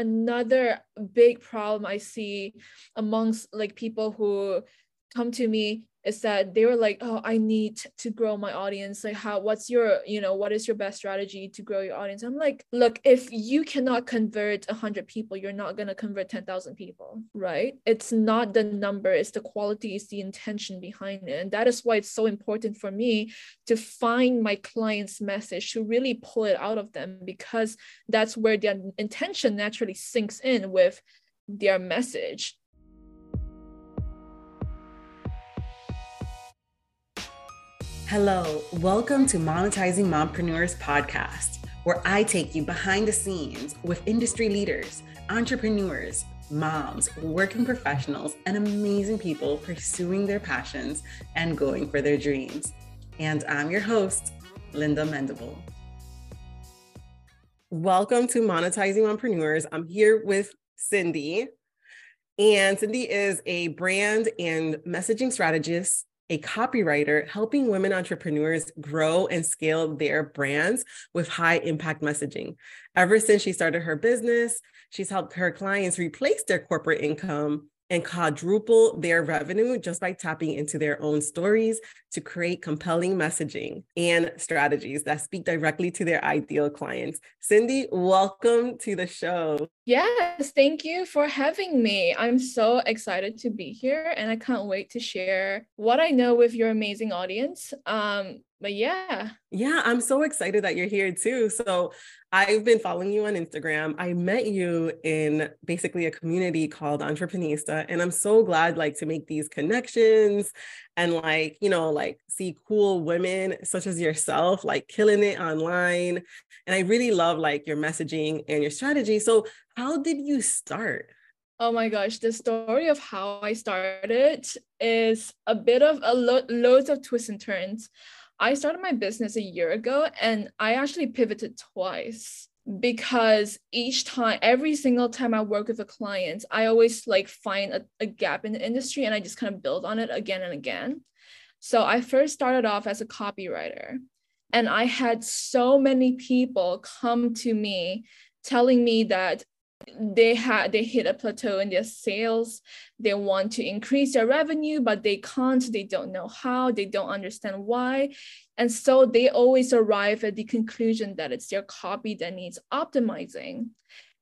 another big problem I see amongst like people who come to me is that they were like oh i need to grow my audience. Like how what's your you know what is your best strategy to grow your audience? I'm like look if you cannot convert 100 people you're not going to convert 10,000 people right? It's not the number it's the quality it's the intention behind it. And that is why it's so important for me to find my client's message to really pull it out of them because that's where their intention naturally sinks in with their message Hello, welcome to Monetizing Mompreneurs podcast, where I take you behind the scenes with industry leaders, entrepreneurs, moms, working professionals, and amazing people pursuing their passions and going for their dreams. And I'm your host, Linda Mendible. Welcome to Monetizing Mompreneurs. I'm here with Xindi. And Xindi is a brand and messaging strategist a copywriter helping women entrepreneurs grow and scale their brands with high impact messaging. Ever since she started her business, she's helped her clients replace their corporate income and quadruple their revenue just by tapping into their own stories to create compelling messaging and strategies that speak directly to their ideal clients. Xindi, welcome to the show. Yes, thank you for having me. I'm so excited to be here and I can't wait to share what I know with your amazing audience. Um, but yeah. Yeah, I'm so excited that you're here too. So, I've been following you on Instagram. I met you in basically a community called Entreprenista, and I'm so glad like to make these connections and like, you know, like see cool women such as yourself like killing it online. And I really love like your messaging and your strategy. So, how did you start? Oh my gosh, the story of how I started is a bit of a lo- loads of twists and turns. I started my business a year ago and I actually pivoted twice because each time every single time i work with a client i always like find a, a, gap in the industry and i just kind of build on it again and again. So i first started off as a copywriter and i had so many people come to me telling me that they had they hit a plateau in their sales. They want to increase their revenue but they can't they don't know how they don't understand why and so they always arrive at the conclusion that it's their copy that needs optimizing.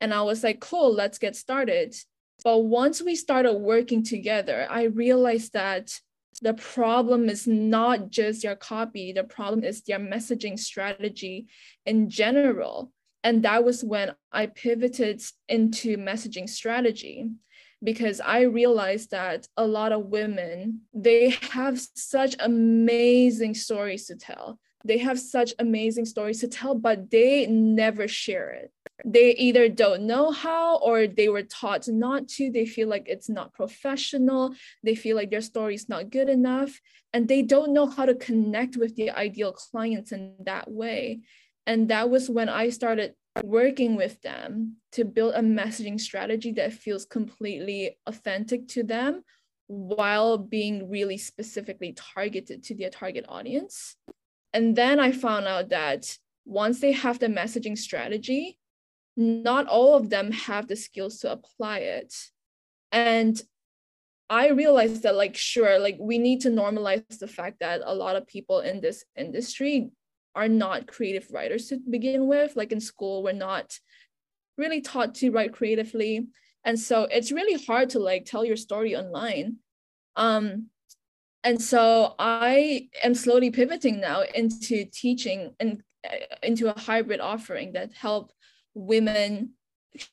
And i was like cool let's get started. But once we started working together i realized that the problem is not just their copy the problem is their messaging strategy in general. And that was when I pivoted into messaging strategy because I realized that a lot of women, they have such amazing stories to tell. They have such amazing stories to tell, but they never share it. They either don't know how or they were taught not to. They feel like it's not professional. They feel like their story is not good enough. And they don't know how to connect with the ideal clients in that way. And that was when I started working with them to build a messaging strategy that feels completely authentic to them while being really specifically targeted to their target audience. And then I found out that once they have the messaging strategy, not all of them have the skills to apply it. And I realized that, like, sure, like, we need to normalize the fact that a lot of people in this industry are not creative writers to begin with. Like in school, we're not really taught to write creatively. And so it's really hard to like tell your story online. Um, and so I am slowly pivoting now into teaching and uh, into a hybrid offering that help women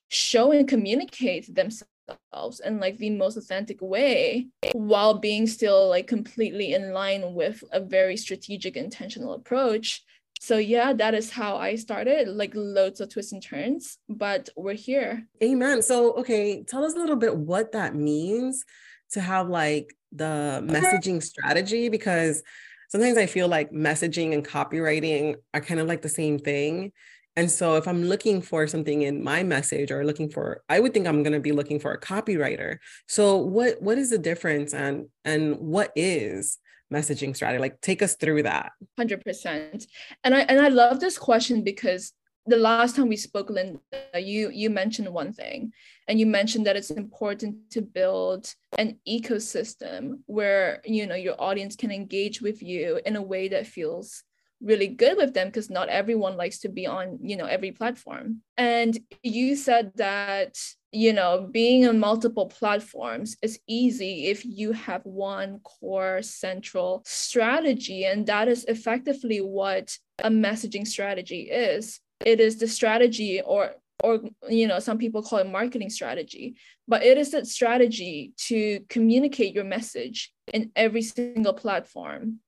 show and communicate themselves in like the most authentic way while being still like completely in line with a very strategic intentional approach so yeah that is how i started like loads of twists and turns but we're here. Amen. So okay tell us a little bit what that means to have like the messaging strategy because sometimes i feel like messaging and copywriting are kind of like the same thing. And so if i'm looking for something in my message or looking for i would think i'm going to be looking for a copywriter. So what what is the difference and and what is messaging strategy like take us through that. 100% and i and i love this question because the last time we spoke linda you you mentioned one thing and you mentioned that it's important to build an ecosystem where you know your audience can engage with you in a way that feels really good with them because not everyone likes to be on you know every platform. And you said that you know being on multiple platforms is easy if you have one core central strategy and that is effectively what a messaging strategy is. It is the strategy or or you know some people call it marketing strategy but it is that strategy to communicate your message in every single platform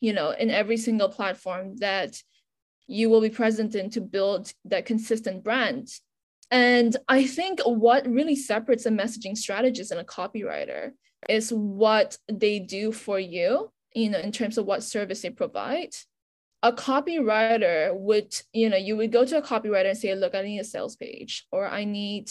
you know in every single platform that you will be present in to build that consistent brand and i think what really separates a messaging strategist and a copywriter is what they do for you you know in terms of what service they provide. A copywriter would you know you would go to a copywriter and say look i need a sales page or i need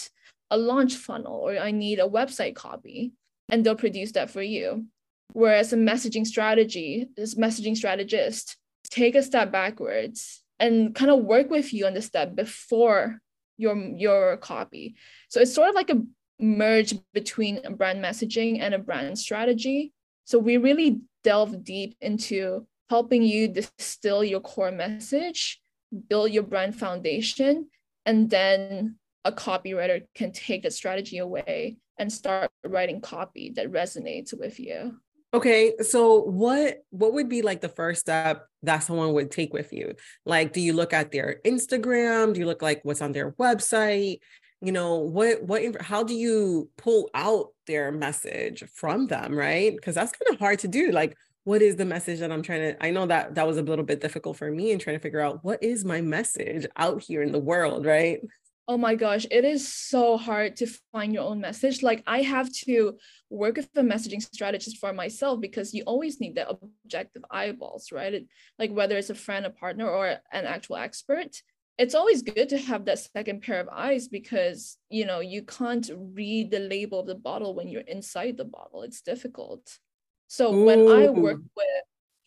a launch funnel or i need a website copy and they'll produce that for you. Whereas a messaging strategy, this messaging strategist, take a step backwards and kind of work with you on the step before your your copy. So it's sort of like a merge between a brand messaging and a brand strategy. So we really delve deep into helping you distill your core message, build your brand foundation, and then a copywriter can take that strategy away and start writing copy that resonates with you. Okay, so what what would be like the first step that someone would take with you? Like, do you look at their Instagram? Do you look like what's on their website? You know, what what how do you pull out their message from them, right? Because that's kind of hard to do. Like, what is the message that I'm trying to? I know that that was a little bit difficult for me in trying to figure out what is my message out here in the world, right? Oh my gosh, it is so hard to find your own message. Like I have to work with a messaging strategist for myself because you always need the objective eyeballs, right? It, like whether it's a friend, a partner, or an actual expert. It's always good to have that second pair of eyes because you know you can't read the label of the bottle when you're inside the bottle. It's difficult. So Ooh. when I work with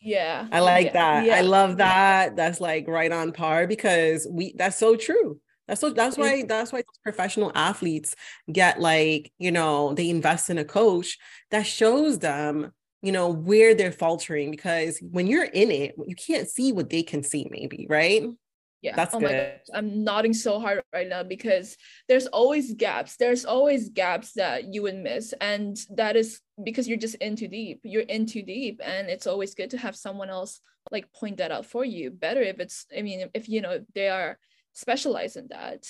yeah. I like yeah, that. Yeah. I love that. That's like right on par because we that's so true that's so that's why that's why professional athletes get like, you know, they invest in a coach that shows them, you know, where they're faltering because when you're in it, you can't see what they can see, maybe, right? Yeah. That's oh good. my gosh. I'm nodding so hard right now because there's always gaps. There's always gaps that you would miss. And that is because you're just in too deep. You're in too deep. And it's always good to have someone else like point that out for you. Better if it's, I mean, if you know, they are specialize in that.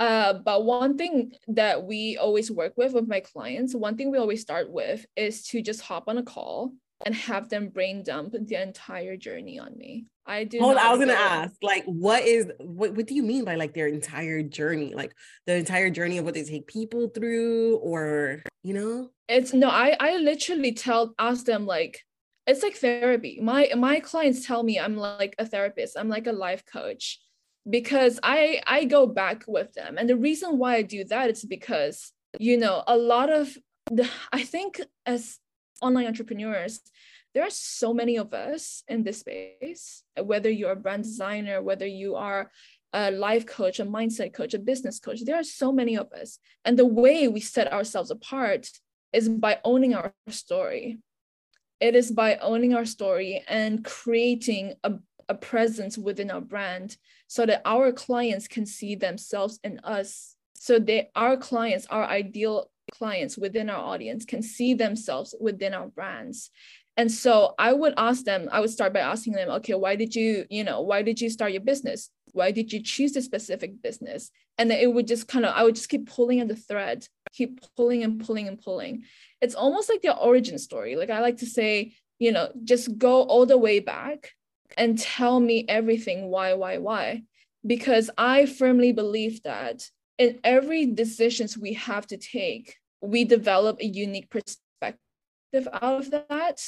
Uh, but one thing that we always work with with my clients, one thing we always start with is to just hop on a call and have them brain dump the entire journey on me. I do. Hold, I was gonna ask, like, what is what? What do you mean by like their entire journey? Like the entire journey of what they take people through, or you know? It's no. I I literally tell ask them like it's like therapy. My my clients tell me I'm like a therapist. I'm like a life coach because I I go back with them. And the reason why I do that is because, you know, a lot of the I think as online entrepreneurs, there are so many of us in this space, whether you're a brand designer, whether you are a life coach, a mindset coach, a business coach, there are so many of us. And the way we set ourselves apart is by owning our story. It is by owning our story and creating a a presence within our brand so that our clients can see themselves in us. So that our clients our ideal clients within our audience can see themselves within our brands. And so i would ask them i would start by asking them okay why did you you know why did you start your business? Why did you choose a specific business? And then it would just kind of i would just keep pulling at the thread keep pulling and pulling and pulling. It's almost like their origin story. Like i like to say you know just go all the way back and tell me everything why why why. Because i firmly believe that in every decisions we have to take we develop a unique perspective out of that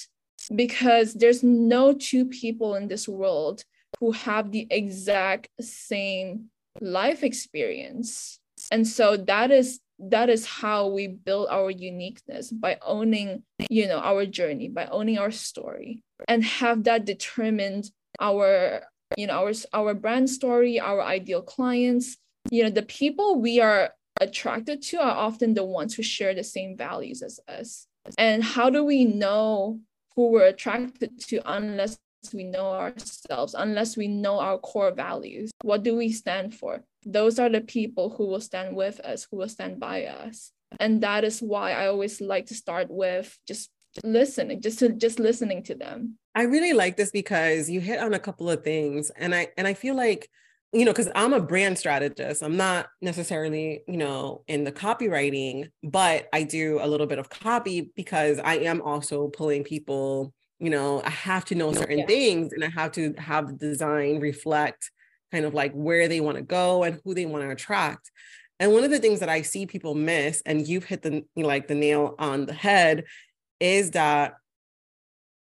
because there's no two people in this world who have the exact same life experience. And so that is that is how we build our uniqueness by owning you know our journey by owning our story and have that determined our you know our our brand story our ideal clients. You know the people we are attracted to are often the ones who share the same values as us. And how do we know who we're attracted to unless we know ourselves unless we know our core values? What do we stand for those are the people who will stand with us who will stand by us. And that is why i always like to start with just listening just to just listening to them. I really like this because you hit on a couple of things and i and i feel like you know because i'm a brand strategist. I'm not necessarily you know in the copywriting but i do a little bit of copy because i am also pulling people you know i have to know certain yeah. things and i have to have the design reflect kind of like where they want to go and who they want to attract and one of the things that i see people miss and you've hit the like the nail on the head is that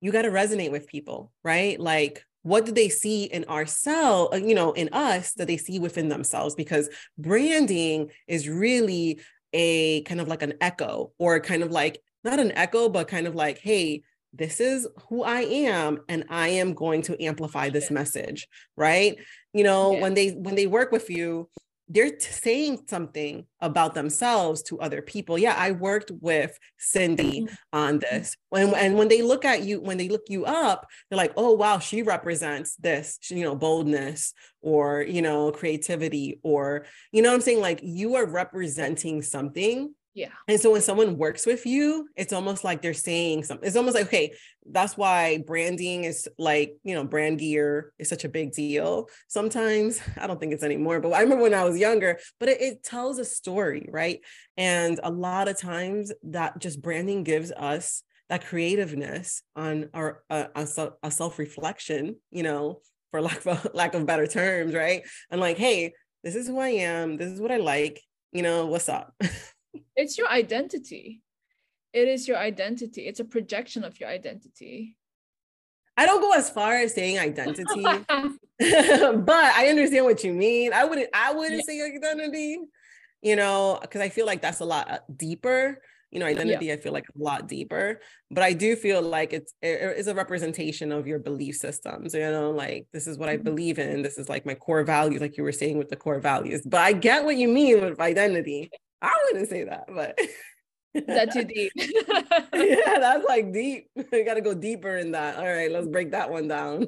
you got to resonate with people, right? Like, what do they see in ourselves, you know, in us that they see within themselves? Because branding is really a kind of like an echo or kind of like not an echo, but kind of like, hey, this is who I am and I am going to amplify this message, right? You know, yeah. when they when they work with you, they're saying something about themselves to other people. Yeah, I worked with Xindi mm-hmm. on this. When and when they look at you, when they look you up, they're like, oh wow, she represents this, you know, boldness or you know, creativity, or you know I'm saying? Like you are representing something yeah. And so when someone works with you, it's almost like they're saying something. It's almost like, okay, that's why branding is like, you know, brand gear is such a big deal. Sometimes I don't think it's anymore, but I remember when I was younger, but it, it tells a story, right? And a lot of times that just branding gives us that creativeness on our uh, a, a self-reflection, you know, for lack of lack of better terms, right? And like, hey, this is who I am. This is what I like. You know, what's up? it's your identity. It is your identity. It's a projection of your identity. I don't go as far as saying identity but i understand what you mean. I wouldn't i wouldn't yeah. say identity you know because i feel like that's a lot uh, deeper. You know identity yeah. i feel like a lot deeper but i do feel like it's it is a representation of your belief systems you know like this is what i mm-hmm. believe in. This is like my core values like you were saying with the core values but i get what you mean with identity I wouldn't say that, but that's too deep. yeah, that's like deep. We got to go deeper in that. All right, let's break that one down.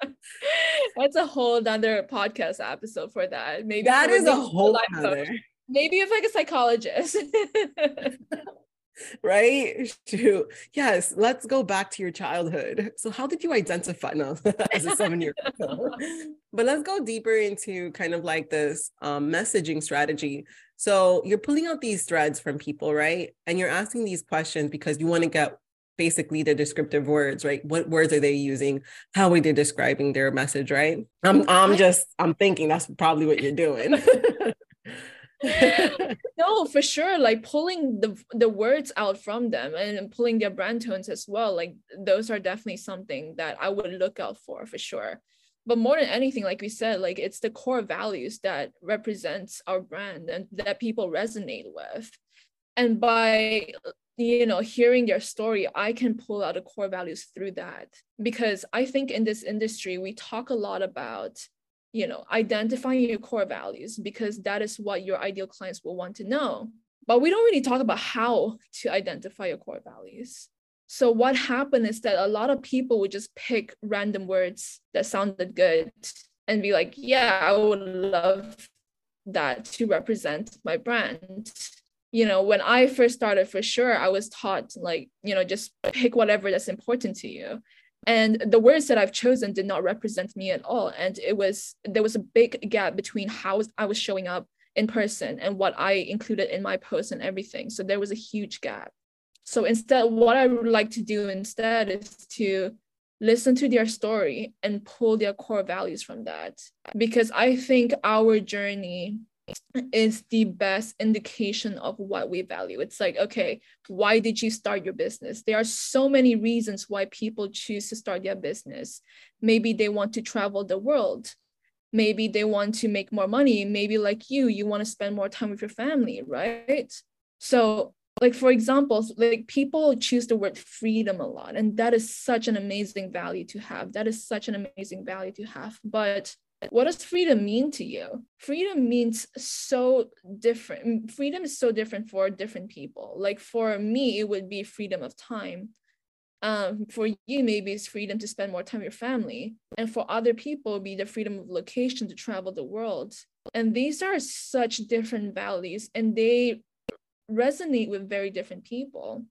that's a whole other podcast episode for that. Maybe that is a whole other. Maybe if like a psychologist right? Shoot. Yes, let's go back to your childhood. So, how did you identify no, as a seven year old? but let's go deeper into kind of like this um, messaging strategy. So, you're pulling out these threads from people, right? And you're asking these questions because you want to get basically the descriptive words, right? What words are they using? How are they describing their message, right? I'm I'm just I'm thinking that's probably what you're doing. no, for sure. Like pulling the the words out from them and pulling their brand tones as well. Like those are definitely something that I would look out for for sure. But more than anything, like we said, like it's the core values that represents our brand and that people resonate with. And by you know hearing their story i can pull out the core values through that. Because i think in this industry we talk a lot about you know identifying your core values because that is what your ideal clients will want to know. But we don't really talk about how to identify your core values so what happened is that a lot of people would just pick random words that sounded good and be like yeah i would love that to represent my brand. You know when i first started for sure i was taught like you know just pick whatever that's important to you. And the words that i've chosen did not represent me at all. And it was there was a big gap between how i was showing up in person and what i included in my post and everything. So there was a huge gap so instead what i would like to do instead is to listen to their story and pull their core values from that because i think our journey is the best indication of what we value. It's like, okay, why did you start your business? There are so many reasons why people choose to start their business. Maybe they want to travel the world. Maybe they want to make more money. Maybe, like you, you want to spend more time with your family, right? So, like for example like people choose the word freedom a lot and that is such an amazing value to have. That is such an amazing value to have. But what does freedom mean to you? Freedom means so different freedom is so different for different people. Like for me it would be freedom of time. Um, for you maybe it's freedom to spend more time with your family. And for other people be the freedom of location to travel the world. And these are such different values and they resonate with very different people.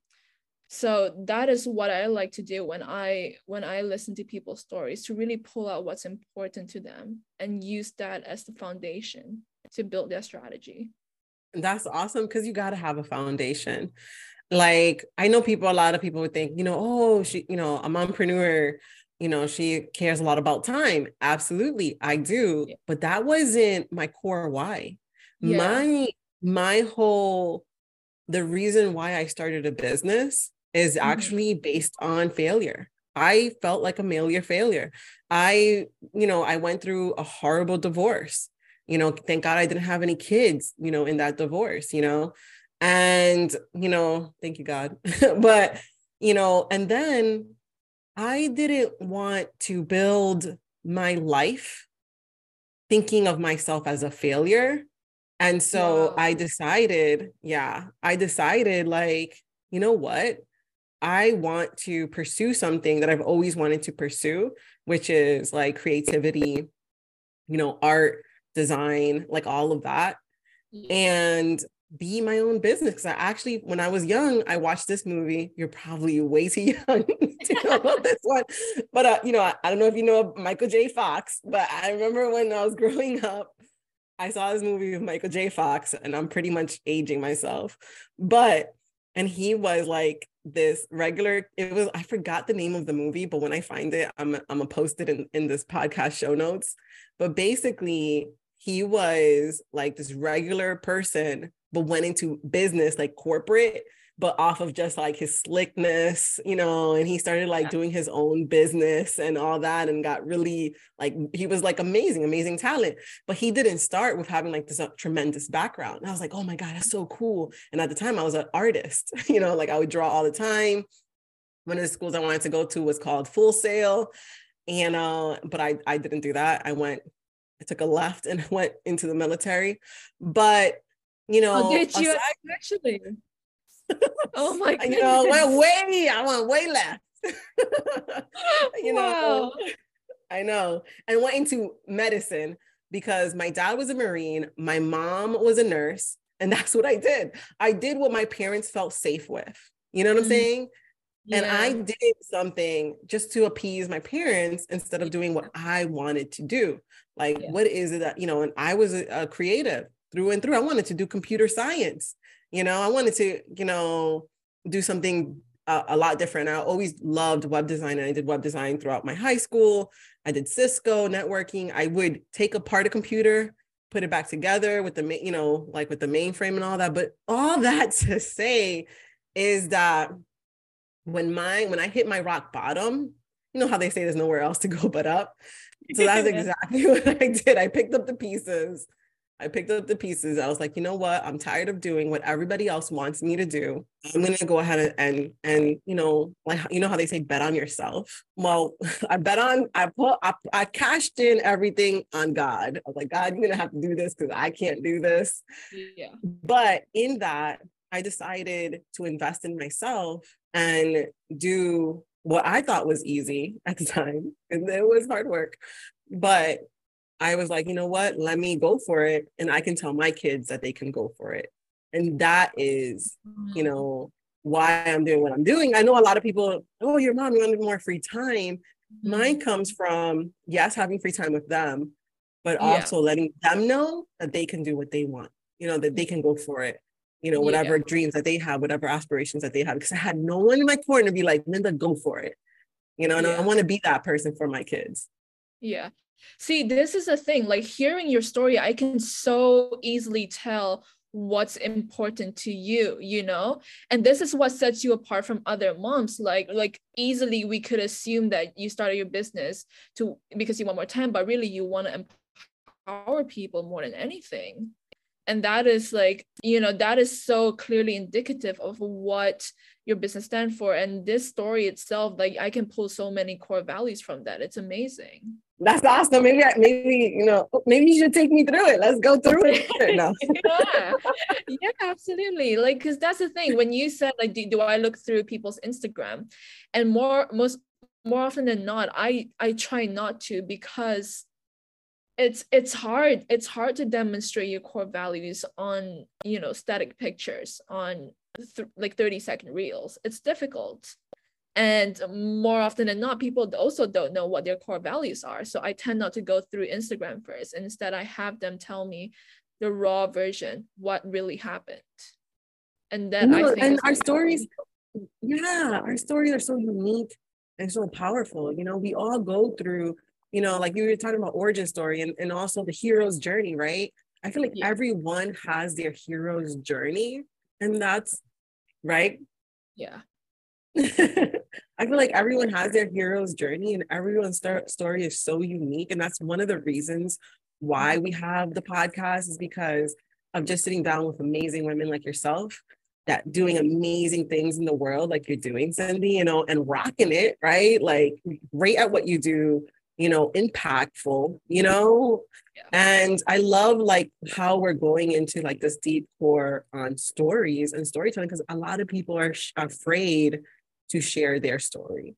So that is what i like to do when i when i listen to people's stories to really pull out what's important to them and use that as the foundation to build their strategy. That's awesome because you got to have a foundation. Like i know people a lot of people would think you know oh she you know a mompreneur you know she cares a lot about time. Absolutely i do yeah. but that wasn't my core why. Yeah. my my whole the reason why i started a business is mm-hmm. actually based on failure. I felt like a failure failure. I you know i went through a horrible divorce. You know thank god i didn't have any kids you know in that divorce you know? And you know thank you god. But you know and then i didn't want to build my life thinking of myself as a failure and so wow. i decided yeah i decided like you know what i want to pursue something that i've always wanted to pursue which is like creativity you know art design like all of that and be my own business. Because I actually, when I was young, I watched this movie. You're probably way too young to know about this one. But, uh, you know, I, I don't know if you know Michael J. Fox, but I remember when I was growing up, I saw this movie with Michael J. Fox, and I'm pretty much aging myself. But, and he was like this regular, it was, I forgot the name of the movie, but when I find it, I'm, I'm gonna post it in, in this podcast show notes. But basically, he was like this regular person but went into business like corporate but off of just like his slickness, you know, and he started like yeah. doing his own business and all that and got really like he was like amazing, amazing talent. But he didn't start with having like this uh, tremendous background. And I was like, oh my God, that's so cool. And at the time I was an artist, you know, like I would draw all the time. One of the schools I wanted to go to was called Full Sail. And uh, but I I didn't do that. I went, I took a left and went into the military. But you know, I'll get you aside, actually. Oh my god. You know, went way, I went way left. you wow. know, I know. And went into medicine because my dad was a Marine, my mom was a nurse, and that's what I did. I did what my parents felt safe with. You know what I'm mm-hmm. saying? Yeah. And I did something just to appease my parents instead of doing what I wanted to do. Like, yeah. what is it that, you know, and I was a, a creative through and through. I wanted to do computer science. You know, I wanted to, you know, do something a, a lot different. I always loved web design and I did web design throughout my high school. I did Cisco networking. I would take apart a computer, put it back together with the, you know, like with the mainframe and all that. But all that to say is that when my when I hit my rock bottom, you know how they say there's nowhere else to go but up. So that's exactly what I did. I picked up the pieces I picked up the pieces. I was like, you know what? I'm tired of doing what everybody else wants me to do. I'm gonna go ahead and and you know, like you know how they say bet on yourself. Well, I bet on I put I, I cashed in everything on God. I was like, God, you're gonna have to do this because I can't do this. Yeah. But in that, I decided to invest in myself and do what I thought was easy at the time. And it was hard work. But I was like, you know what? Let me go for it. And I can tell my kids that they can go for it. And that is, you mm. know, why I'm doing what I'm doing. I know a lot of people, oh, your mom, you want more free time. Mine mm-hmm. comes from, yes, having free time with them, but also yeah. letting them know that they can do what they want, you know, that they can go for it, you know, whatever yeah. dreams that they have, whatever aspirations that they have. Because I had no one in my corner to be like, Linda, go for it, you know, and yeah. I want to be that person for my kids. Yeah. See, this is a thing. Like hearing your story, I can so easily tell what's important to you you know? And this is what sets you apart from other moms like like easily we could assume that you started your business to because you want more time but really you want to empower people more than anything. And that is like you know that is so clearly indicative of what your business stand for. And this story itself like i can pull so many core values from that. It's amazing that's awesome. Maybe I, maybe you know maybe you should take me through it. Let's go through it. No. yeah yeah absolutely. Like because that's the thing. When you said like do, do i look through people's instagram? And more most more often than not i i try not to because it's it's hard. It's hard to demonstrate your core values on you know static pictures on th- like 30 second reels. It's difficult and more often than not people also don't know what their core values are so i tend not to go through instagram first instead i have them tell me the raw version what really happened and then no, and our stories yeah our stories are so unique and so powerful you know we all go through you know, like you were talking about origin story and, and also the hero's journey, right? I feel like yeah. everyone has their hero's journey, and that's right. Yeah. I feel like everyone has their hero's journey, and everyone's story is so unique. And that's one of the reasons why we have the podcast is because of just sitting down with amazing women like yourself that doing amazing things in the world like you're doing Xindi you know and rocking it right like great at what you do you know, impactful, you know? Yeah. And I love like how we're going into like this deep core on stories and storytelling because a lot of people are sh- afraid to share their story.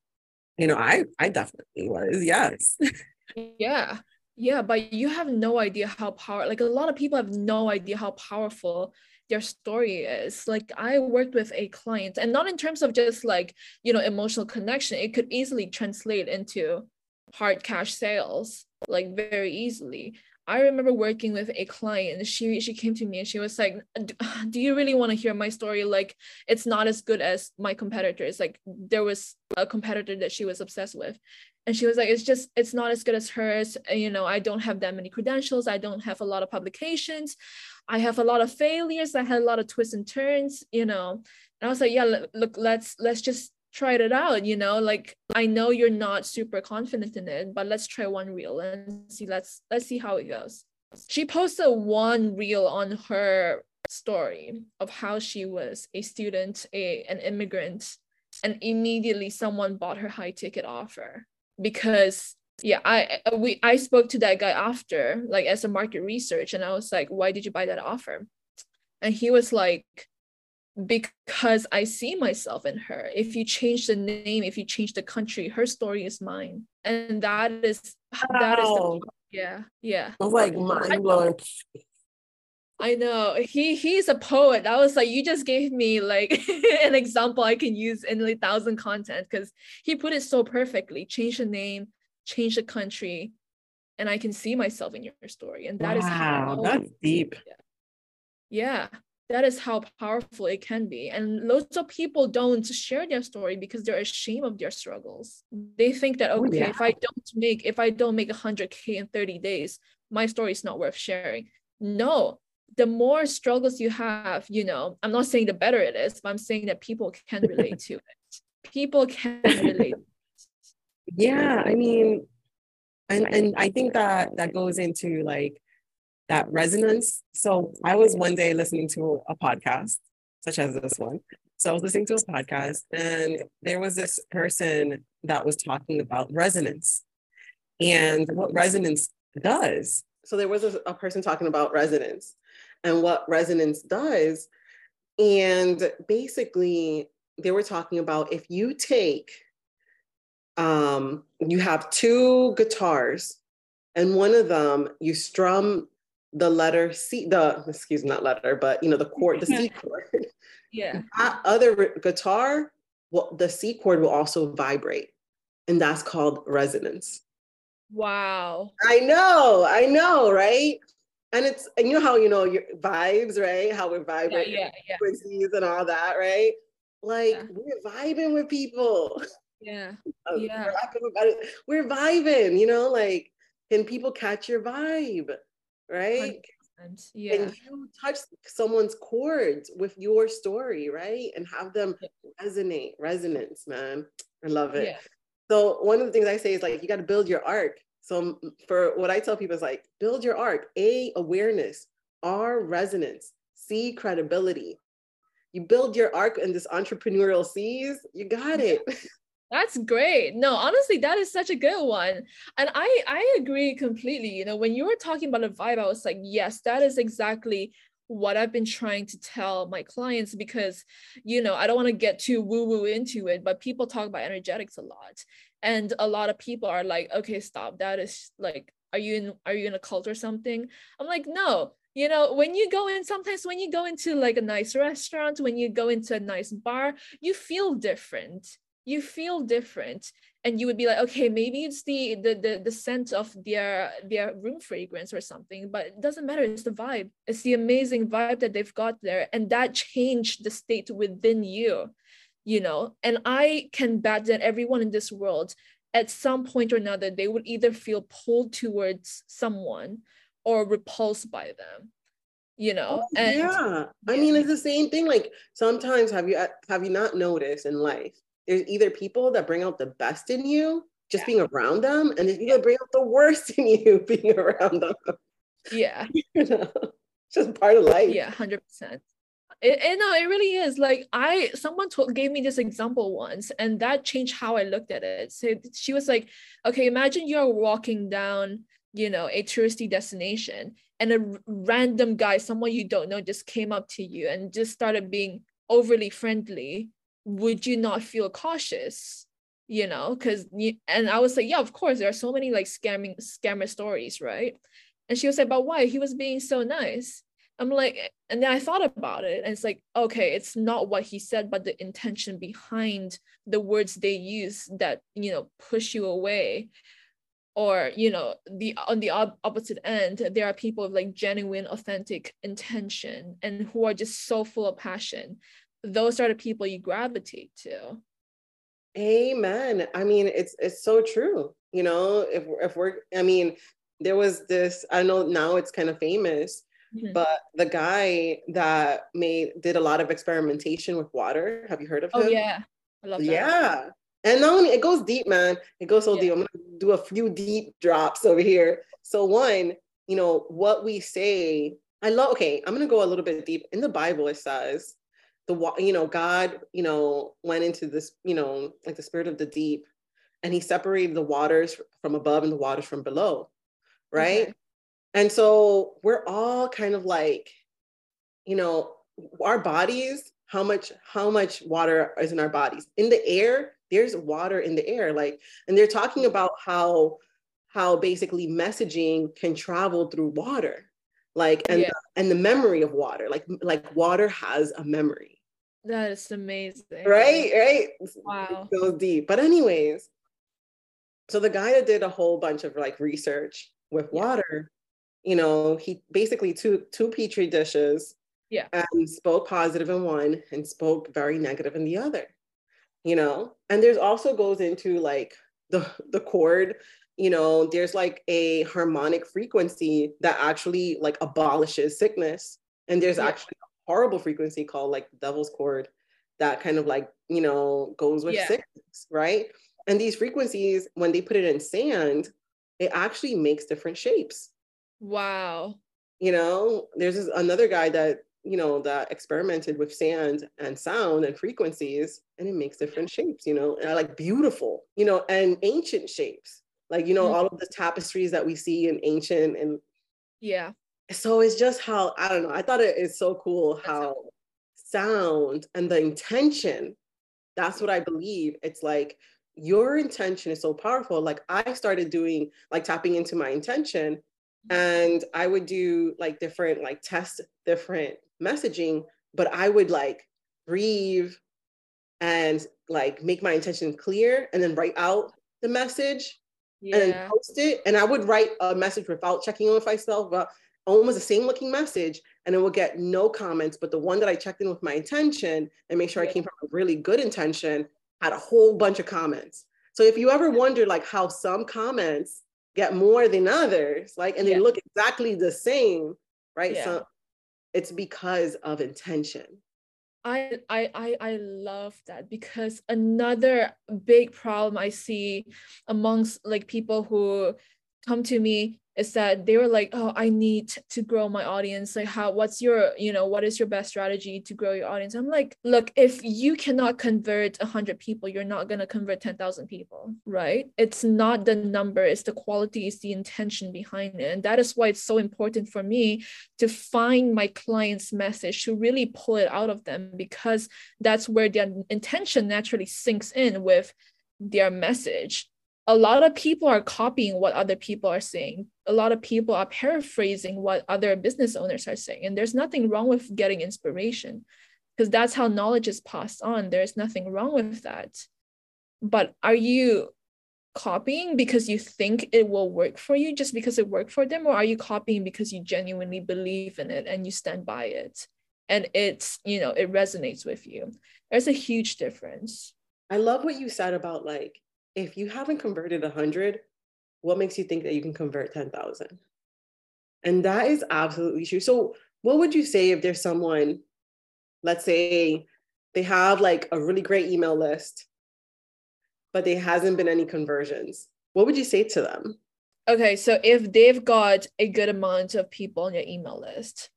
You know, I I definitely was, yes. yeah. Yeah, but you have no idea how power like a lot of people have no idea how powerful their story is. Like I worked with a client and not in terms of just like, you know, emotional connection, it could easily translate into hard cash sales like very easily. I remember working with a client. And she she came to me and she was like, "Do you really want to hear my story? Like, it's not as good as my competitors. Like, there was a competitor that she was obsessed with, and she was like, it's just it's not as good as hers. Uh, you know, I don't have that many credentials. I don't have a lot of publications. I have a lot of failures. I had a lot of twists and turns. You know, and I was like, yeah, look, let's let's just tried it out you know like i know you're not super confident in it but let's try one reel and see let's let's see how it goes. She posted one reel on her story of how she was a student a an immigrant and immediately someone bought her high ticket offer. Because yeah i we i spoke to that guy after like as a market research and i was like why did you buy that offer? And he was like because I see myself in her. If you change the name, if you change the country, her story is mine. And that is wow. that is the, yeah, yeah. It's like mind blowing. I know he he's a poet. I was like, you just gave me like an example I can use in like thousand content because he put it so perfectly. Change the name, change the country, and I can see myself in your story. And that wow, is how that's deep. Yeah. yeah that is how powerful it can be. And lots of people don't share their story because they're ashamed of their struggles. They think that oh, okay yeah. if i don't make if i don't make 100k in 30 days my story is not worth sharing. No the more struggles you have you know i'm not saying the better it is but i'm saying that people can relate to it. People can relate. Yeah i mean and and i think that that goes into like that resonance. So I was one day listening to a podcast, such as this one. So I was listening to a podcast, and there was this person that was talking about resonance and what resonance does. So there was a, a person talking about resonance and what resonance does. And basically, they were talking about if you take, um, you have two guitars, and one of them you strum the letter C, the excuse me, not letter, but you know, the chord, the C chord. Yeah. That other guitar, well, the C chord will also vibrate. And that's called resonance. Wow. I know, I know, right? And it's and you know how you know your vibes, right? How we're vibrating yeah, yeah, frequencies and all that, right? Like yeah. we're vibing with people. Yeah. Uh, yeah. We're, we're vibing, you know, like can people catch your vibe? Right? 100%. Yeah. And you touch someone's chords with your story, right? And have them resonate, resonance, man. I love it. Yeah. So one of the things I say is like you got to build your arc. So for what I tell people is like build your arc. A awareness. R resonance, C credibility. You build your arc in this entrepreneurial seas, you got it. That's great. No, honestly, that is such a good one. And I I agree completely. You know, when you were talking about a vibe, I was like, yes, that is exactly what I've been trying to tell my clients because, you know, I don't want to get too woo woo into it, but people talk about energetics a lot. And a lot of people are like, okay, stop. That is like, are you in are you in a cult or something? I'm like, no, you know when you go in sometimes when you go into like a nice restaurant when you go into a nice bar you feel different you feel different and you would be like okay maybe it's the the the, the scent of their their room fragrance or something but it doesn't matter. It's the vibe. It's the amazing vibe that they've got there. And that changed the state within you you know? And i can bet that everyone in this world at some point or another they would either feel pulled towards someone or repulsed by them you know? Oh, and, yeah. I mean it's the same thing like sometimes have you have you not noticed in life there's either people that bring out the best in you just yeah. being around them, and there's people that bring out the worst in you being around them. Yeah. you know, just part of life. Yeah, 100%. It, it, no, it really is. Like I, someone told, gave me this example once, and that changed how I looked at it. So she was like, "Okay, imagine you're walking down, you know, a touristy destination, and a random guy, someone you don't know, just came up to you and just started being overly friendly would you not feel cautious? You know because and i was like yeah of course there are so many like scamming scammer stories right? And she was like but why? He was being so nice. I'm like and then i thought about it and it's like okay it's not what he said but the intention behind the words they use that you know push you away. Or you know the on the opposite end there are people with like genuine authentic intention and who are just so full of passion those are the people you gravitate to. Amen. I mean it's it's so true you know if, if we're i mean there was this i know now it's kind of famous mm-hmm. but the guy that made did a lot of experimentation with water have you heard of oh, him? oh yeah. I love that. yeah. And not only it goes deep man. It goes so yeah. deep. I'm gonna do a few deep drops over here. So one you know what we say i love okay i'm gonna go a little bit deep. In the bible it says the you know god you know went into this you know like the spirit of the deep and he separated the waters from above and the waters from below right okay. and so we're all kind of like you know our bodies how much how much water is in our bodies in the air there's water in the air like and they're talking mm-hmm. about how how basically messaging can travel through water like and yeah. and the memory of water like like water has a memory that is amazing. Right, right. Wow. It goes deep. But anyways, so the guy that did a whole bunch of like research with yeah. water, you know, he basically two two petri dishes. Yeah. And spoke positive in one and spoke very negative in the other. You know, and there's also goes into like the the chord you know there's like a harmonic frequency that actually like abolishes sickness and there's yeah. actually horrible frequency called like the devil's chord that kind of like you know goes with yeah. sickness right? And these frequencies when they put it in sand it actually makes different shapes. Wow. You know there's this, another guy that you know that experimented with sand and sound and frequencies and it makes different shapes you know and like beautiful you know and ancient shapes. Like you know mm-hmm. all of the tapestries that we see in ancient and yeah so it's just how I don't know. I thought it is so cool how sound and the intention. That's what I believe. It's like your intention is so powerful. Like I started doing like tapping into my intention, and I would do like different like test different messaging, but I would like breathe and like make my intention clear, and then write out the message yeah. and then post it. And I would write a message without checking with myself, but almost the same looking message and it will get no comments but the one that i checked in with my intention and make sure i came from a really good intention had a whole bunch of comments. So if you ever wonder like how some comments get more than others like and yeah. they look exactly the same right? Yeah. so it's because of intention. I, I I I love that because another big problem I see amongst like people who come to me is that they were like, oh, I need to grow my audience. Like, how, what's your, you know, what is your best strategy to grow your audience? I'm like, look, if you cannot convert 100 people, you're not going to convert 10,000 people, right? It's not the number, it's the quality, it's the intention behind it. And that is why it's so important for me to find my client's message, to really pull it out of them, because that's where their intention naturally sinks in with their message a lot of people are copying what other people are saying. A lot of people are paraphrasing what other business owners are saying. And there's nothing wrong with getting inspiration because that's how knowledge is passed on. There's nothing wrong with that. But are you copying because you think it will work for you just because it worked for them? Or are you copying because you genuinely believe in it and you stand by it? And it's, you know, it resonates with you. There's a huge difference. I love what you said about like if you haven't converted 100, what makes you think that you can convert 10,000? And that is absolutely true. So, what would you say if there's someone, let's say they have like a really great email list, but there hasn't been any conversions? What would you say to them? Okay, so if they've got a good amount of people on your email list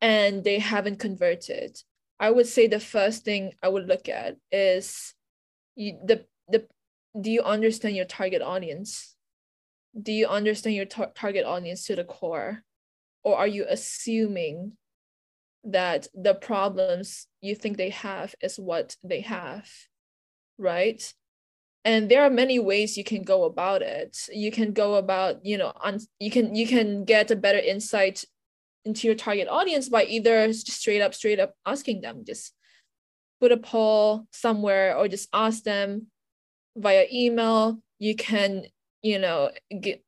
and they haven't converted, I would say the first thing I would look at is you, the the do you understand your target audience? Do you understand your tar- target audience to the core? Or are you assuming that the problems you think they have is what they have? Right? and there are many ways you can go about it you can go about you know on you can you can get a better insight into your target audience by either straight up straight up asking them just put a poll somewhere or just ask them via email. You can you know get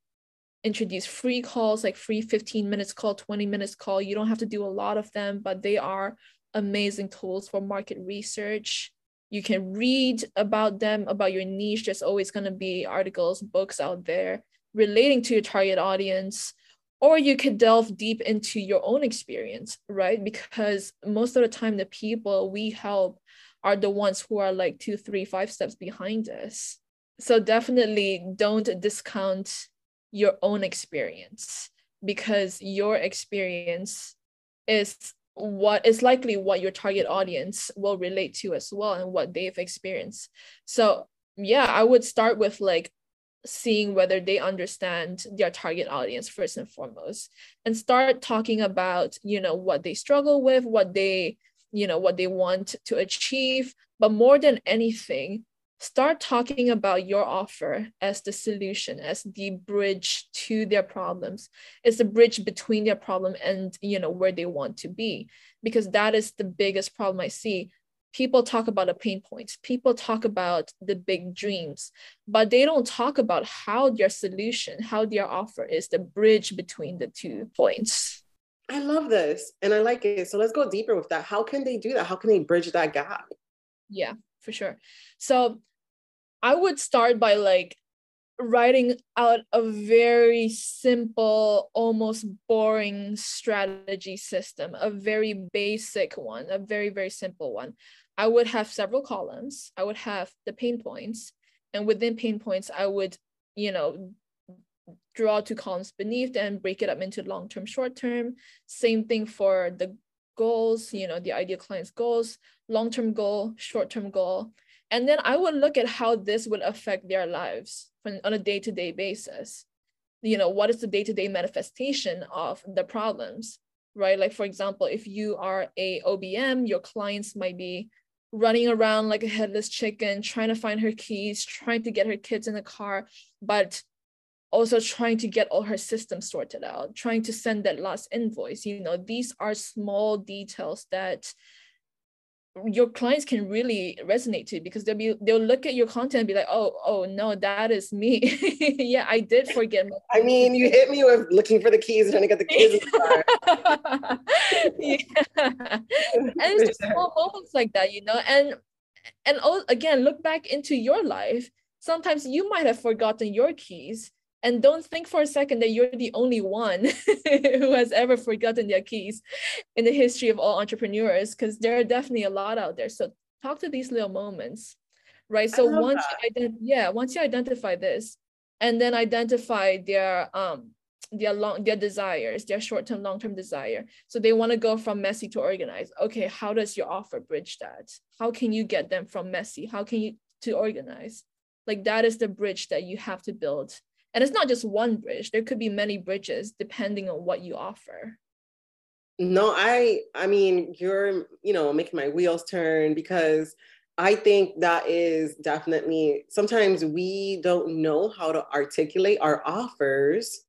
introduce free calls like free 15 minutes call 20 minutes call. You don't have to do a lot of them but they are amazing tools for market research. You can read about them about your niche. There's always going to be articles books out there relating to your target audience or you could delve deep into your own experience right? Because most of the time the people we help are the ones who are like two, three, five steps behind us. So definitely don't discount your own experience because your experience is what is likely what your target audience will relate to as well and what they've experienced. So yeah, I would start with like seeing whether they understand their target audience first and foremost and start talking about you know what they struggle with what they you know what they want to achieve. But more than anything start talking about your offer as the solution as the bridge to their problems. It's the bridge between their problem and you know where they want to be. Because that is the biggest problem i see. People talk about the pain points. People talk about the big dreams. But they don't talk about how their solution how their offer is the bridge between the two points I love this and I like it. So let's go deeper with that. How can they do that? How can they bridge that gap? Yeah, for sure. So I would start by like writing out a very simple, almost boring strategy system, a very basic one, a very, very simple one. I would have several columns. I would have the pain points. And within pain points, I would, you know, draw two columns beneath and break it up into long term, short term. Same thing for the goals, you know, the ideal client's goals, long term goal, short term goal. And then I would look at how this would affect their lives on a day to day basis. You know, what is the day to day manifestation of the problems, right? Like, for example, if you are a OBM, your clients might be running around like a headless chicken, trying to find her keys, trying to get her kids in the car, but also trying to get all her systems sorted out, trying to send that last invoice. You know, these are small details that your clients can really resonate to because they'll be they'll look at your content and be like, oh, oh no, that is me. yeah, I did forget. I mean, you hit me with looking for the keys, trying to get the keys. yeah, and it's just small moments like that, you know, and and all, again, look back into your life. Sometimes you might have forgotten your keys, and don't think for a second that you're the only one who has ever forgotten their keys in the history of all entrepreneurs, because there are definitely a lot out there. So talk to these little moments, right? So once you ident- yeah, once you identify this, and then identify their um their long their desires their short-term long-term desire. So they want to go from messy to organized. Okay how does your offer bridge that? How can you get them from messy? How can you to organize? Like that is the bridge that you have to build and it's not just one bridge. There could be many bridges depending on what you offer. No i i mean you're you know making my wheels turn because i think that is definitely sometimes we don't know how to articulate our offers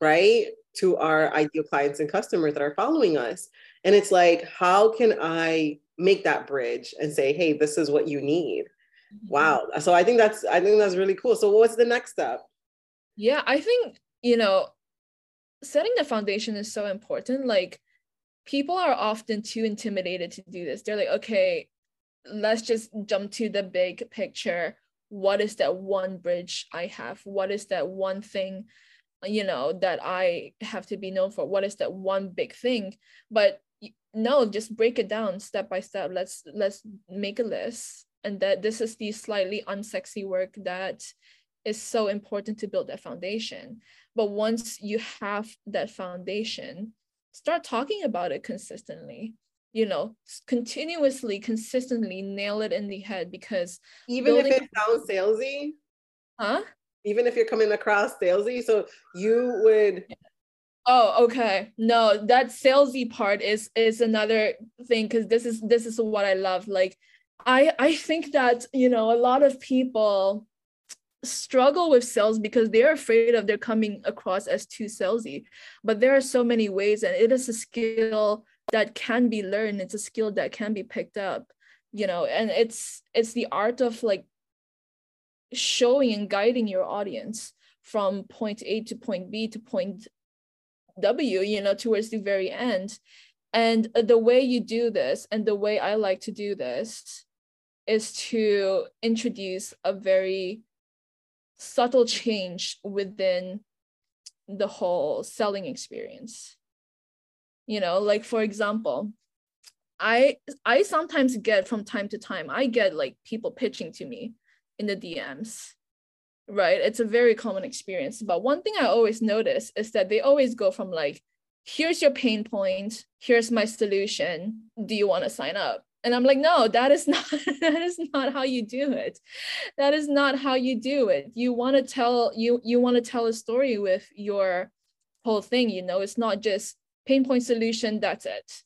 right to our ideal clients and customers that are following us. And it's like how can i make that bridge and say hey this is what you need. Mm-hmm. wow. So i think that's i think that's really cool. So what's the next step yeah i think you know setting the foundation is so important like people are often too intimidated to do this. They're like okay let's just jump to the big picture. What is that one bridge i have? What is that one thing you know that i have to be known for? What is that one big thing? But no just break it down step by step. Let's let's make a list and that this is the slightly unsexy work that is so important to build that foundation. But once you have that foundation start talking about it consistently you know continuously consistently nail it in the head because even if it sounds salesy? Huh? Even if you're coming across salesy? So you would oh okay. No that salesy part is is another thing because this is this is what i love. Like i i think that you know a lot of people struggle with sales because they're afraid of they're coming across as too salesy but there are so many ways and it is a skill that can be learned. It's a skill that can be picked up you know and it's it's the art of like showing and guiding your audience from point a to point b to point w you know towards the very end. And the way you do this and the way i like to do this is to introduce a very subtle change within the whole selling experience. You know like for example i i sometimes get from time to time i get like people pitching to me in the dms right? It's a very common experience but one thing i always notice is that they always go from like here's your pain point here's my solution do you want to sign up and i'm like no that is not that is not how you do it. That is not how you do it. You want to tell you you want to tell a story with your whole thing you know? It's not just pain point solution that's it.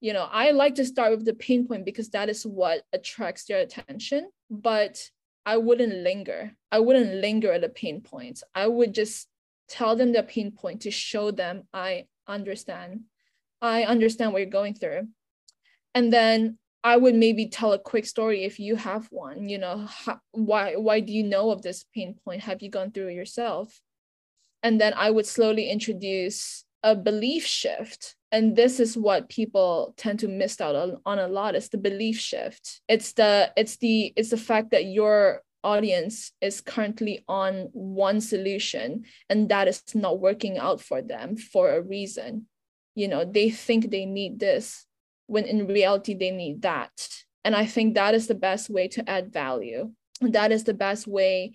You know i like to start with the pain point because that is what attracts their attention but i wouldn't linger. I wouldn't linger at the pain points i would just tell them the pain point to show them i understand. I understand what you're going through. And then I would maybe tell a quick story if you have one. You know, how, why why do you know of this pain point? Have you gone through it yourself? And then I would slowly introduce a belief shift. And this is what people tend to miss out on, on a lot is the belief shift. It's the it's the it's the fact that your audience is currently on one solution and that is not working out for them for a reason. You know, they think they need this when in reality they need that. And I think that is the best way to add value. That is the best way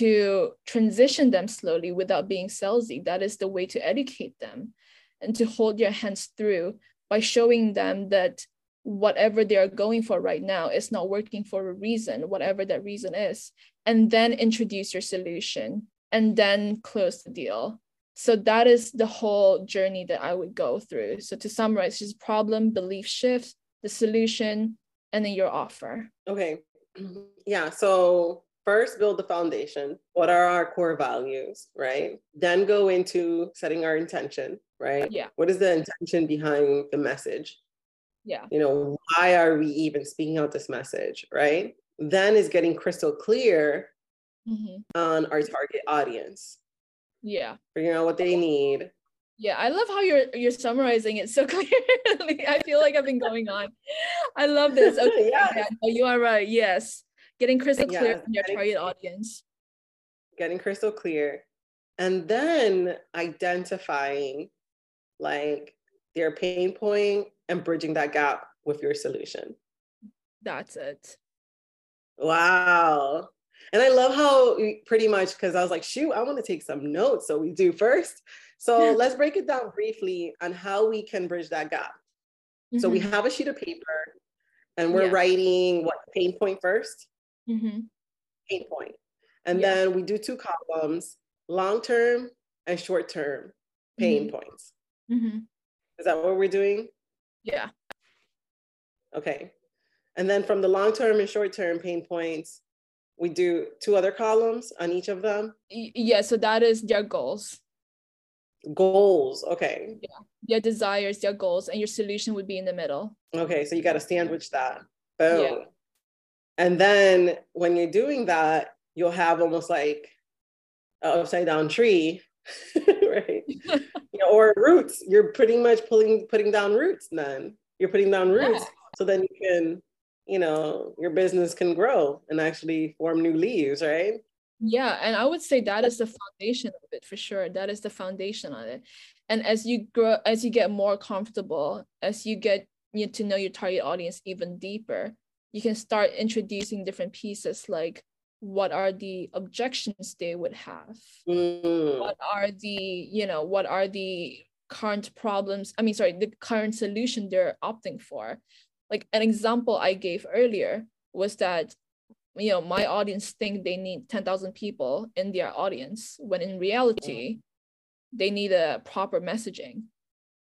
to transition them slowly without being salesy. That is the way to educate them and to hold your hands through by showing them that whatever they are going for right now is not working for a reason, whatever that reason is, and then introduce your solution and then close the deal so that is the whole journey that i would go through. So to summarize just problem belief shift the solution and then your offer. Okay. Yeah so first build the foundation. What are our core values right? Then go into setting our intention right? Yeah. What is the intention behind the message? Yeah. You know why are we even speaking out this message right? Then is getting crystal clear mm-hmm. on our target audience yeah. Figuring out what they need. Yeah i love how you're you're summarizing it so clearly. I feel like i've been going on. I love this. Okay yeah. yeah no, you are right. Yes. Getting crystal clear yes, your target audience. Getting crystal clear. And then identifying like their pain point and bridging that gap with your solution. That's it. Wow And I love how pretty much because I was like, shoot, I want to take some notes. So we do first. So let's break it down briefly on how we can bridge that gap. Mm-hmm. So we mm-hmm. have a sheet of paper and we're yeah. writing what pain point 1st mm-hmm. Pain point. And yeah. then we do two columns, long term and short term pain mm-hmm. points. Mm-hmm. Is that what we're doing? Yeah. Okay. And then from the long term and short term pain points, we do two other columns on each of them. Yeah. So that is their goals. Goals. Okay. Yeah. Their desires, their goals, and your solution would be in the middle. Okay. So you got to sandwich that. Boom. Yeah. And then when you're doing that, you'll have almost like an upside down tree, right? you know, or roots. You're pretty much pulling putting down roots then. You're putting down roots. Yeah. So then you can, you know, your business can grow and actually form new leaves, right? Yeah, and I would say that is the foundation of it for sure. That is the foundation of it. And as you grow, as you get more comfortable, as you get you to know your target audience even deeper, you can start introducing different pieces like what are the objections they would have mm. what are the you know what are the current problems i mean sorry the current solution they're opting for like an example i gave earlier was that you know my audience think they need 10,000 people in their audience when in reality they need a proper messaging.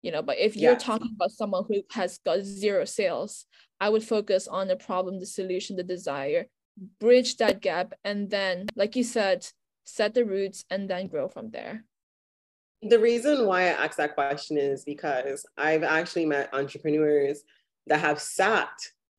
You know but if you're yes. talking about someone who has got zero sales i would focus on the problem the solution the desire bridge that gap and then like you said set the roots and then grow from there. The reason why i asked that question is because i've actually met entrepreneurs that have sat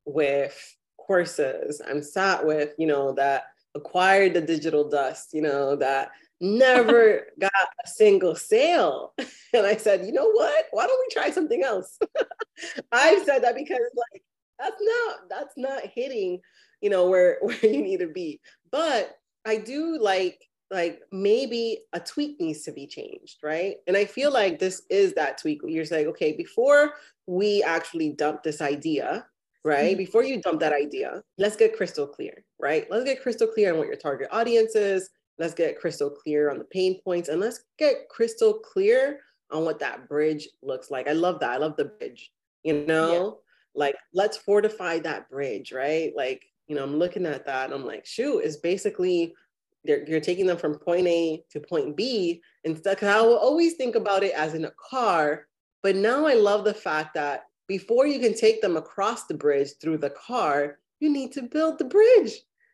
with courses i'm sat with you know that acquired the digital dust you know that never got a single sale. And I said, you know what? Why don't we try something else? I've said that because like that's not that's not hitting, you know, where where you need to be. But I do like like maybe a tweak needs to be changed, right? And I feel like this is that tweak. You're saying, okay, before we actually dump this idea, right? Mm-hmm. Before you dump that idea, let's get crystal clear, right? Let's get crystal clear on what your target audience is Let's get crystal clear on the pain points and let's get crystal clear on what that bridge looks like. I love that. I love the bridge, you know, yeah. like let's fortify that bridge, right? Like, you know, I'm looking at that and I'm like, shoot, it's basically you're taking them from point A to point B. Instead, because I will always think about it as in a car. But now I love the fact that before you can take them across the bridge through the car, you need to build the bridge.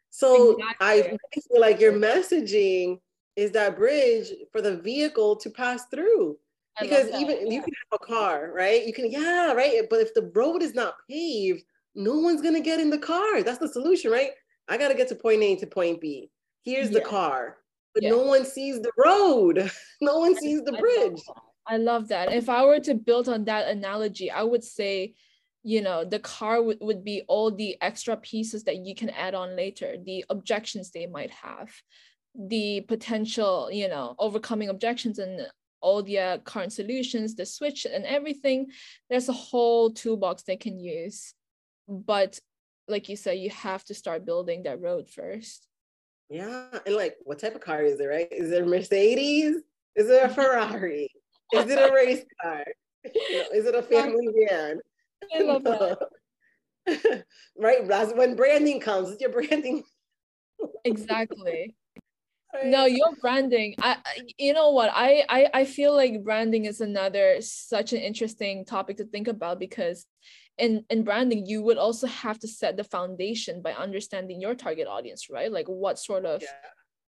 So exactly. I feel like your messaging is that bridge for the vehicle to pass through. I because even yeah. you can have a car, right? You can, yeah, right. But if the road is not paved, no one's gonna get in the car. That's the solution, right? I gotta get to point A to point B. Here's yeah. the car, but yeah. no one sees the road. no one sees the bridge. I love that. If I were to build on that analogy, I would say you know the car would, would be all the extra pieces that you can add on later the objections they might have the potential you know overcoming objections and all the uh, current solutions the switch and everything. There's a whole toolbox they can use. But like you said you have to start building that road first. Yeah and like what type of car is it right? Is it a mercedes? Is it a ferrari is it a race car you know, is it a family van I love that. right? That's when branding comes. It's your branding. exactly. Right. No, your branding. I you know what? I, I I feel like branding is another such an interesting topic to think about because in in branding you would also have to set the foundation by understanding your target audience, right? Like what sort of yeah,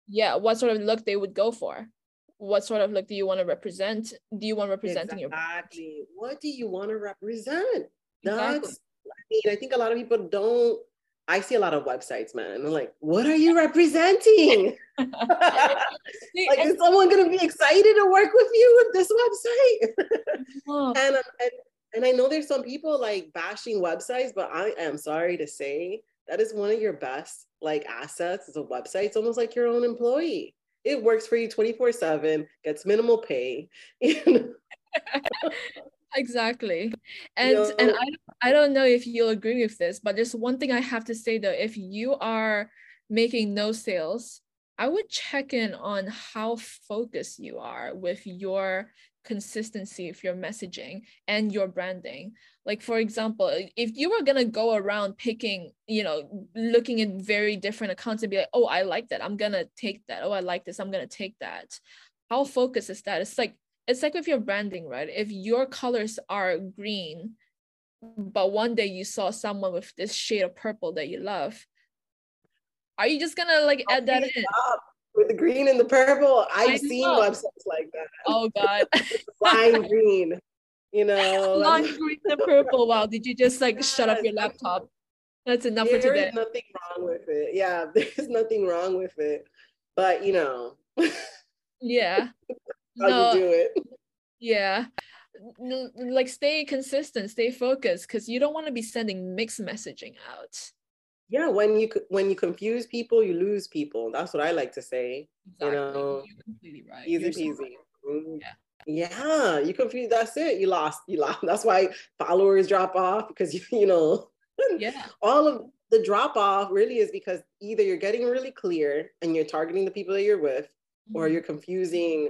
yeah what sort of look they would go for what sort of look do you want to represent do you want representing exactly. your exactly what do you want to represent that's, exactly. I mean, I think a lot of people don't. I see a lot of websites, man. And I'm like, what are you representing? like, is someone going to be excited to work with you with this website? oh. and, um, and and I know there's some people like bashing websites, but I am sorry to say that is one of your best like assets is a website. It's almost like your own employee. It works for you 24 7, gets minimal pay. You know? exactly and no. and I, I don't know if you'll agree with this but there's one thing i have to say though if you are making no sales, I would check in on how focused you are with your consistency of your messaging and your branding. Like, for example, if you were going to go around picking, you know, looking at very different accounts and be like, oh, I like that. I'm going to take that. Oh, I like this. I'm going to take that. How focused is that? It's like, it's like with your branding, right? If your colors are green, but one day you saw someone with this shade of purple that you love, are you just gonna like add that in? With the green and the purple, I've seen websites like that. Oh God, lime green, you know, green and purple. Wow, did you just like shut up your laptop? That's enough there for today. There is nothing wrong with it. Yeah, there's nothing wrong with it, but you know. yeah. how no, you do it. Yeah like stay consistent stay focused because you don't want to be sending mixed messaging out yeah when you when you confuse people you lose people that's what i like to say exactly. you know You're completely right easy You're peasy so mm-hmm. yeah yeah you confuse that's it you lost you lost that's why followers drop off because you you know. Yeah. All of the drop off really is because either you're getting really clear and you're targeting the people that you're with mm-hmm. or you're confusing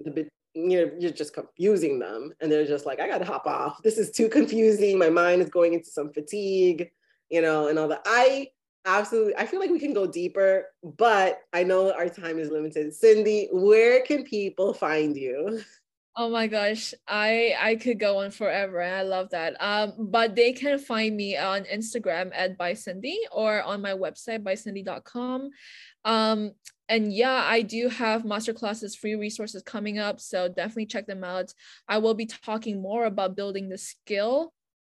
the you're you're just confusing them and they're just like i gotta hop off. This is too confusing. My mind is going into some fatigue you know and all that. I absolutely i feel like we can go deeper but i know our time is limited. Xindi where can people find you oh my gosh i i could go on forever and i love that um but they can find me on instagram at by Xindi or on my website byxindi.com um and yeah, I do have master classes, free resources coming up. So definitely check them out. I will be talking more about building the skill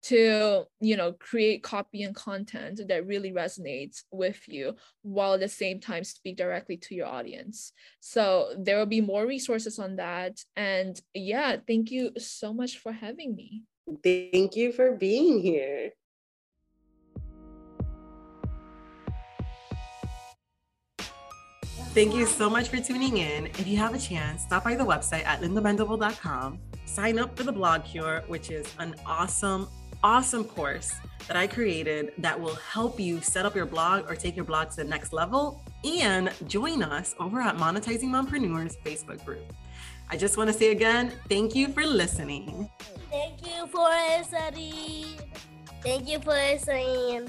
to you know create copy and content that really resonates with you while at the same time speak directly to your audience so there will be more resources on that and yeah thank you so much for having me thank you for being here Thank you so much for tuning in. If you have a chance, stop by the website at lindamendible.com. Sign up for the Blog Cure, which is an awesome, awesome course that I created that will help you set up your blog or take your blog to the next level. And join us over at Monetizing Mompreneurs Facebook group. I just want to say again, thank you for listening. Thank you for listening. Thank you for listening.